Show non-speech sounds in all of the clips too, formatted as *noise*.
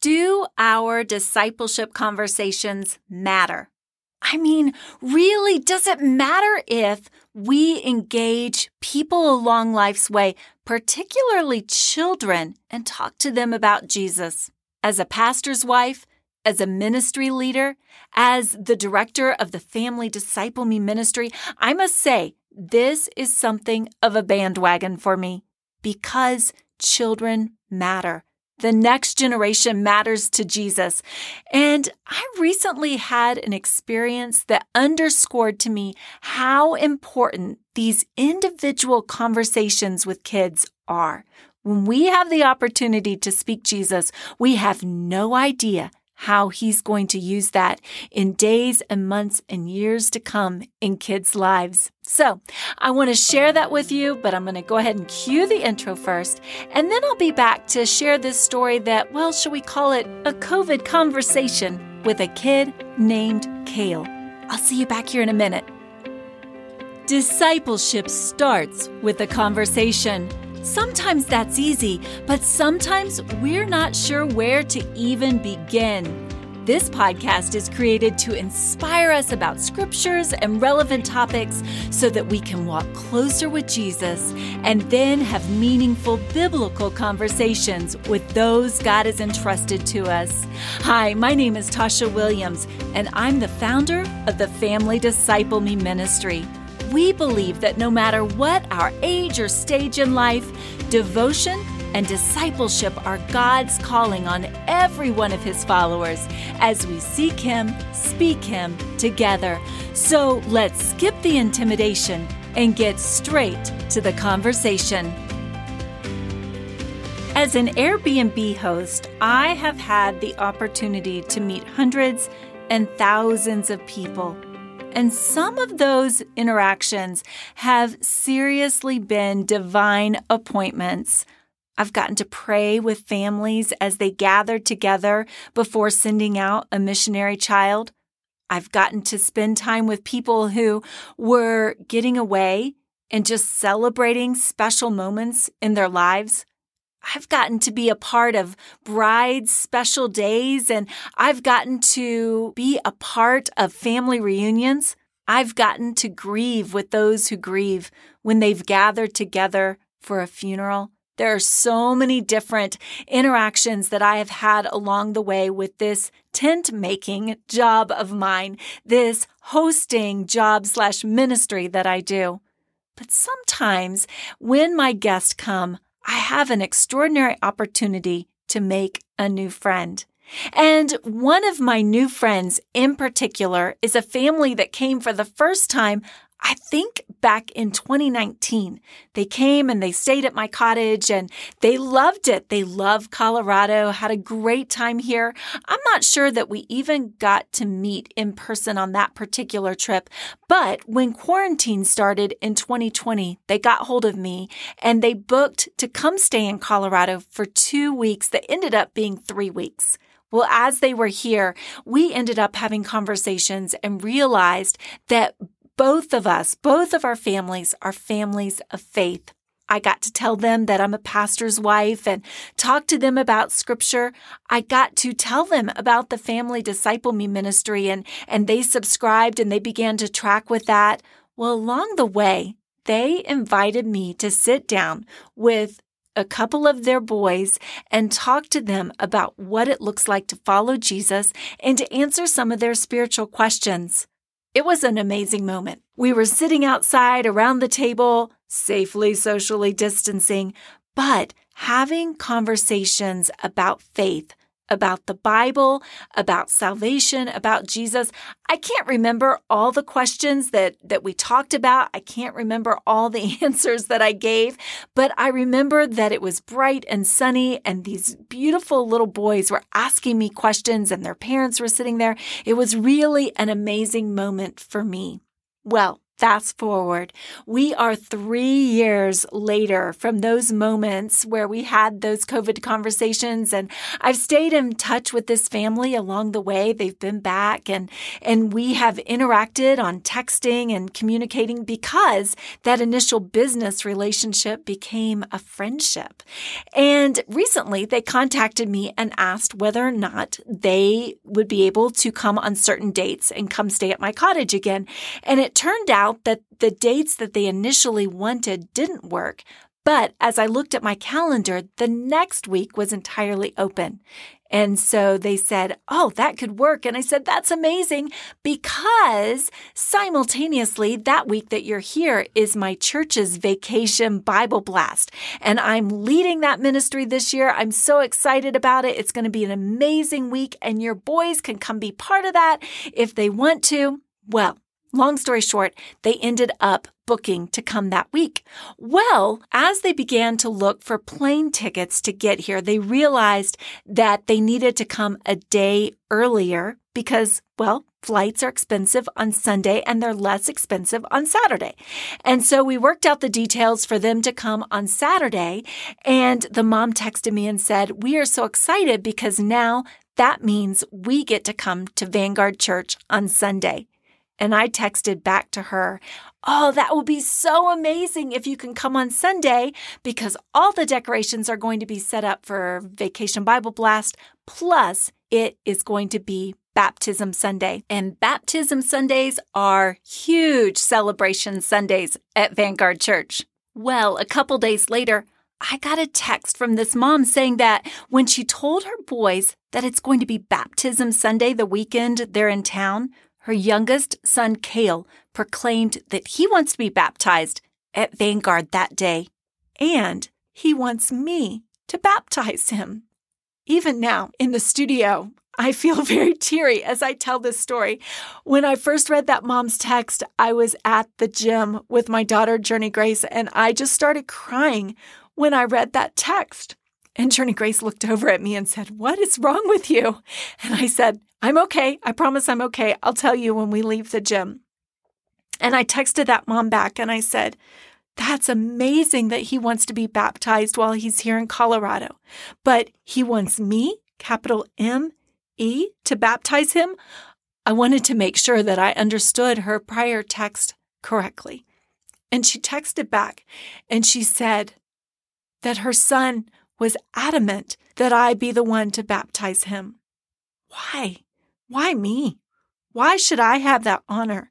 Do our discipleship conversations matter? I mean, really, does it matter if we engage people along life's way, particularly children, and talk to them about Jesus? As a pastor's wife, as a ministry leader, as the director of the Family Disciple Me ministry, I must say this is something of a bandwagon for me because children matter. The next generation matters to Jesus. And I recently had an experience that underscored to me how important these individual conversations with kids are. When we have the opportunity to speak Jesus, we have no idea how he's going to use that in days and months and years to come in kids' lives. So I want to share that with you, but I'm going to go ahead and cue the intro first, and then I'll be back to share this story that, well, shall we call it a COVID conversation with a kid named Kale. I'll see you back here in a minute. Discipleship starts with a conversation. Sometimes that's easy, but sometimes we're not sure where to even begin. This podcast is created to inspire us about scriptures and relevant topics so that we can walk closer with Jesus and then have meaningful biblical conversations with those God has entrusted to us. Hi, my name is Tasha Williams, and I'm the founder of the Family Disciple Me Ministry. We believe that no matter what our age or stage in life, devotion and discipleship are God's calling on every one of His followers as we seek Him, speak Him together. So let's skip the intimidation and get straight to the conversation. As an Airbnb host, I have had the opportunity to meet hundreds and thousands of people and some of those interactions have seriously been divine appointments. I've gotten to pray with families as they gathered together before sending out a missionary child. I've gotten to spend time with people who were getting away and just celebrating special moments in their lives. I've gotten to be a part of brides' special days and I've gotten to be a part of family reunions. I've gotten to grieve with those who grieve when they've gathered together for a funeral. There are so many different interactions that I have had along the way with this tent making job of mine, this hosting job slash ministry that I do. But sometimes when my guests come, I have an extraordinary opportunity to make a new friend. And one of my new friends in particular is a family that came for the first time I think back in 2019, they came and they stayed at my cottage and they loved it. They love Colorado, had a great time here. I'm not sure that we even got to meet in person on that particular trip, but when quarantine started in 2020, they got hold of me and they booked to come stay in Colorado for two weeks that ended up being three weeks. Well, as they were here, we ended up having conversations and realized that both of us, both of our families are families of faith. I got to tell them that I'm a pastor's wife and talk to them about scripture. I got to tell them about the family disciple me ministry and, and they subscribed and they began to track with that. Well, along the way, they invited me to sit down with a couple of their boys and talk to them about what it looks like to follow Jesus and to answer some of their spiritual questions. It was an amazing moment. We were sitting outside around the table, safely socially distancing, but having conversations about faith about the Bible, about salvation, about Jesus. I can't remember all the questions that, that we talked about. I can't remember all the *laughs* answers that I gave, but I remember that it was bright and sunny and these beautiful little boys were asking me questions and their parents were sitting there. It was really an amazing moment for me. Well, Fast forward, we are three years later from those moments where we had those COVID conversations. And I've stayed in touch with this family along the way. They've been back and, and we have interacted on texting and communicating because that initial business relationship became a friendship. And recently they contacted me and asked whether or not they would be able to come on certain dates and come stay at my cottage again. And it turned out out that the dates that they initially wanted didn't work. But as I looked at my calendar, the next week was entirely open. And so they said, Oh, that could work. And I said, That's amazing because simultaneously that week that you're here is my church's vacation Bible blast. And I'm leading that ministry this year. I'm so excited about it. It's going to be an amazing week and your boys can come be part of that if they want to. Well, Long story short, they ended up booking to come that week. Well, as they began to look for plane tickets to get here, they realized that they needed to come a day earlier because, well, flights are expensive on Sunday and they're less expensive on Saturday. And so we worked out the details for them to come on Saturday. And the mom texted me and said, We are so excited because now that means we get to come to Vanguard Church on Sunday. And I texted back to her, Oh, that will be so amazing if you can come on Sunday because all the decorations are going to be set up for Vacation Bible Blast. Plus, it is going to be Baptism Sunday. And Baptism Sundays are huge celebration Sundays at Vanguard Church. Well, a couple days later, I got a text from this mom saying that when she told her boys that it's going to be Baptism Sunday the weekend they're in town, her youngest son, Kale, proclaimed that he wants to be baptized at Vanguard that day, and he wants me to baptize him. Even now, in the studio, I feel *laughs* very teary as I tell this story. When I first read that mom's text, I was at the gym with my daughter, Journey Grace, and I just started crying when I read that text. And Journey Grace looked over at me and said, What is wrong with you? And I said, I'm okay. I promise I'm okay. I'll tell you when we leave the gym. And I texted that mom back and I said, That's amazing that he wants to be baptized while he's here in Colorado. But he wants me, capital M E, to baptize him. I wanted to make sure that I understood her prior text correctly. And she texted back and she said that her son was adamant that I be the one to baptize him. Why? Why me? Why should I have that honor?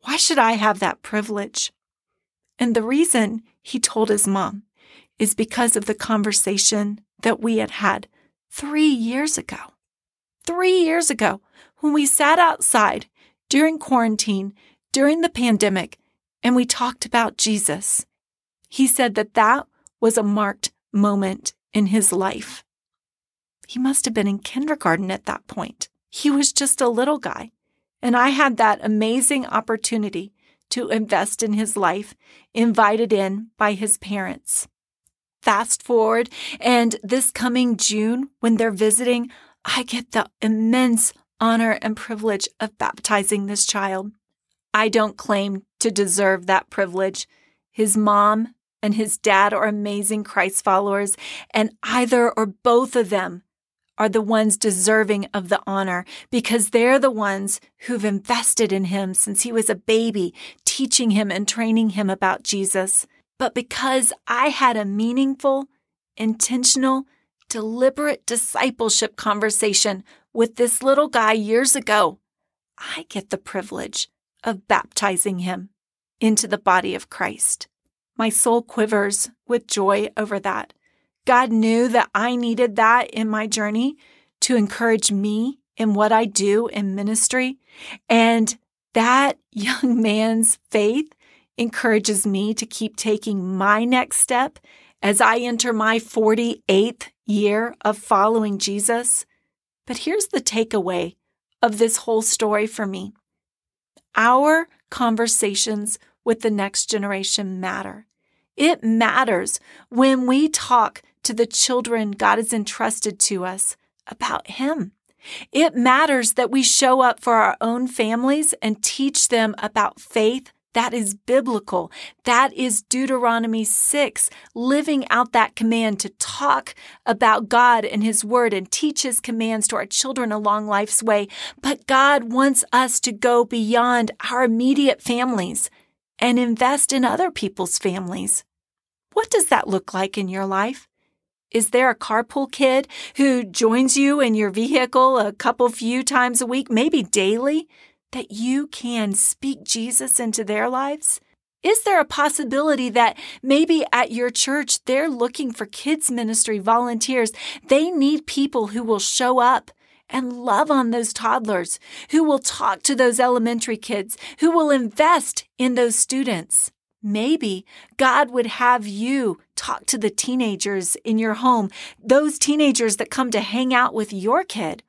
Why should I have that privilege? And the reason he told his mom is because of the conversation that we had had three years ago. Three years ago, when we sat outside during quarantine, during the pandemic, and we talked about Jesus. He said that that was a marked moment in his life. He must have been in kindergarten at that point. He was just a little guy. And I had that amazing opportunity to invest in his life, invited in by his parents. Fast forward, and this coming June, when they're visiting, I get the immense honor and privilege of baptizing this child. I don't claim to deserve that privilege. His mom and his dad are amazing Christ followers, and either or both of them are the ones deserving of the honor because they're the ones who've invested in him since he was a baby, teaching him and training him about Jesus. But because I had a meaningful, intentional, deliberate discipleship conversation with this little guy years ago, I get the privilege of baptizing him into the body of Christ. My soul quivers with joy over that. God knew that I needed that in my journey to encourage me in what I do in ministry. And that *laughs* young man's faith encourages me to keep taking my next step as I enter my 48th year of following Jesus. But here's the takeaway of this whole story for me our conversations with the next generation matter. It matters when we talk to the children God has entrusted to us about Him. It matters that we show up for our own families and teach them about faith That is biblical. That is Deuteronomy 6, living out that command to talk about God and His Word and teach His commands to our children along life's way. But God wants us to go beyond our immediate families and invest in other people's families. What does that look like in your life? Is there a carpool kid who joins you in your vehicle a couple few times a week, maybe daily, that you can speak Jesus into their lives? Is there a possibility that maybe at your church they're looking for kids ministry volunteers? They need people who will show up and love on those toddlers, who will talk to those elementary kids, who will invest in those students. Maybe God would have you talk to the teenagers in your home, those teenagers that come to hang out with your kid.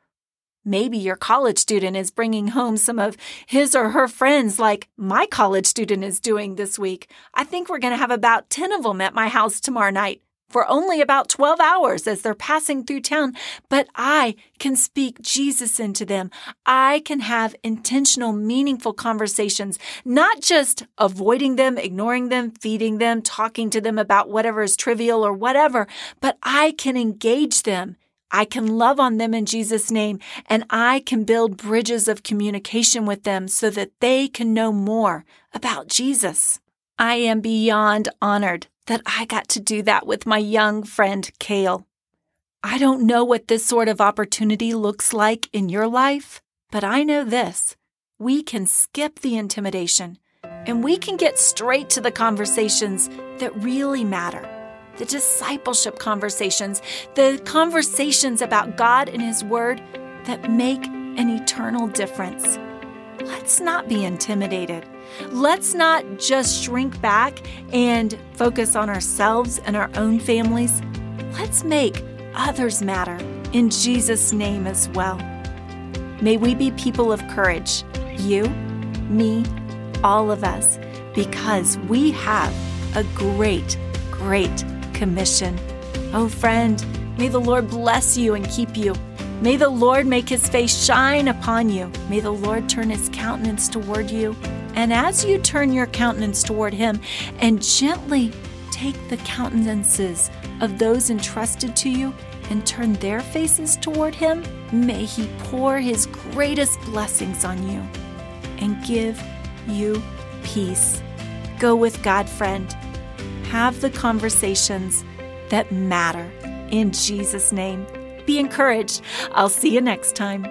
Maybe your college student is bringing home some of his or her friends, like my college student is doing this week. I think we're going to have about 10 of them at my house tomorrow night for only about 12 hours as they're passing through town, but I can speak Jesus into them. I can have intentional, meaningful conversations, not just avoiding them, ignoring them, feeding them, talking to them about whatever is trivial or whatever, but I can engage them. I can love on them in Jesus' name, and I can build bridges of communication with them so that they can know more about Jesus. I am beyond honored that I got to do that with my young friend, Kale. I don't know what this sort of opportunity looks like in your life, but I know this. We can skip the intimidation and we can get straight to the conversations that really matter the discipleship conversations, the conversations about God and His Word that make an eternal difference. Let's not be intimidated. Let's not just shrink back and focus on ourselves and our own families. Let's make others matter in Jesus' name as well. May we be people of courage, you, me, all of us, because we have a great, great commission. Oh, friend, may the Lord bless you and keep you. May the Lord make his face shine upon you. May the Lord turn his countenance toward you and as you turn your countenance toward him and gently take the countenances of those entrusted to you and turn their faces toward him, may he pour his greatest blessings on you and give you peace. Go with God, friend. Have the conversations that matter. In Jesus' name, be encouraged. I'll see you next time.